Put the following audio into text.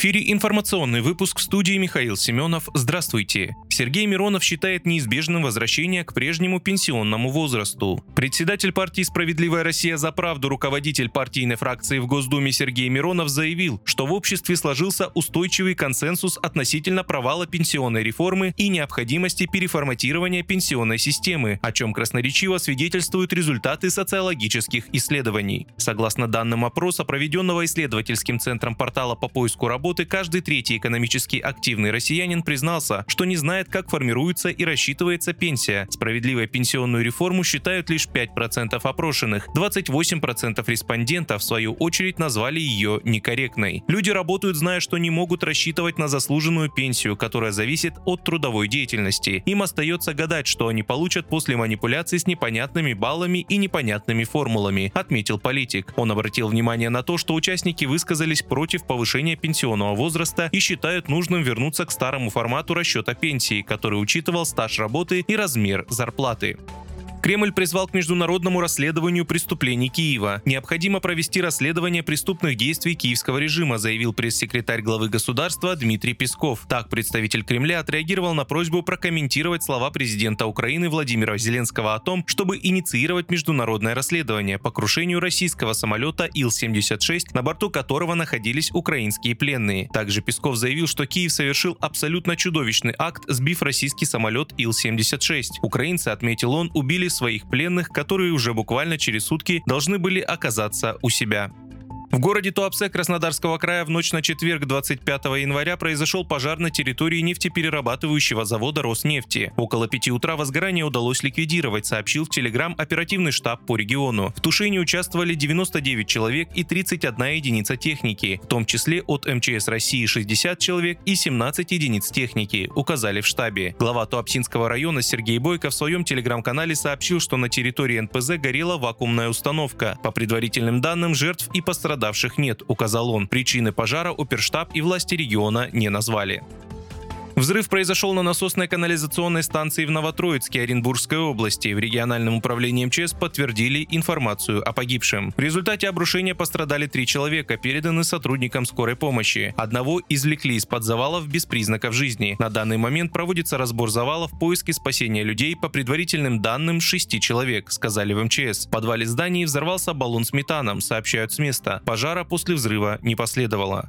Эфире информационный выпуск в студии Михаил Семенов. Здравствуйте. Сергей Миронов считает неизбежным возвращение к прежнему пенсионному возрасту. Председатель партии «Справедливая Россия за правду», руководитель партийной фракции в Госдуме Сергей Миронов заявил, что в обществе сложился устойчивый консенсус относительно провала пенсионной реформы и необходимости переформатирования пенсионной системы, о чем красноречиво свидетельствуют результаты социологических исследований. Согласно данным опроса, проведенного исследовательским центром портала по поиску работы, каждый третий экономически активный россиянин признался, что не знает, как формируется и рассчитывается пенсия. Справедливой пенсионную реформу считают лишь 5% опрошенных. 28% респондентов, в свою очередь, назвали ее некорректной. Люди работают, зная, что не могут рассчитывать на заслуженную пенсию, которая зависит от трудовой деятельности. Им остается гадать, что они получат после манипуляций с непонятными баллами и непонятными формулами, отметил политик. Он обратил внимание на то, что участники высказались против повышения пенсионного возраста и считают нужным вернуться к старому формату расчета пенсии, который учитывал стаж работы и размер зарплаты. Кремль призвал к международному расследованию преступлений Киева. Необходимо провести расследование преступных действий киевского режима, заявил пресс-секретарь главы государства Дмитрий Песков. Так представитель Кремля отреагировал на просьбу прокомментировать слова президента Украины Владимира Зеленского о том, чтобы инициировать международное расследование по крушению российского самолета Ил-76, на борту которого находились украинские пленные. Также Песков заявил, что Киев совершил абсолютно чудовищный акт, сбив российский самолет Ил-76. Украинцы, отметил он, убили своих пленных, которые уже буквально через сутки должны были оказаться у себя. В городе Туапсе Краснодарского края в ночь на четверг 25 января произошел пожар на территории нефтеперерабатывающего завода Роснефти. Около 5 утра возгорание удалось ликвидировать, сообщил в Телеграм оперативный штаб по региону. В тушении участвовали 99 человек и 31 единица техники, в том числе от МЧС России 60 человек и 17 единиц техники, указали в штабе. Глава Туапсинского района Сергей Бойко в своем телеграм-канале сообщил, что на территории НПЗ горела вакуумная установка. По предварительным данным, жертв и пострадавших пострадавших нет, указал он. Причины пожара оперштаб и власти региона не назвали. Взрыв произошел на насосной канализационной станции в Новотроицке Оренбургской области. В региональном управлении МЧС подтвердили информацию о погибшем. В результате обрушения пострадали три человека, переданы сотрудникам скорой помощи. Одного извлекли из-под завалов без признаков жизни. На данный момент проводится разбор завалов поиске спасения людей по предварительным данным шести человек, сказали в МЧС. В подвале здания взорвался баллон с метаном, сообщают с места. Пожара после взрыва не последовало.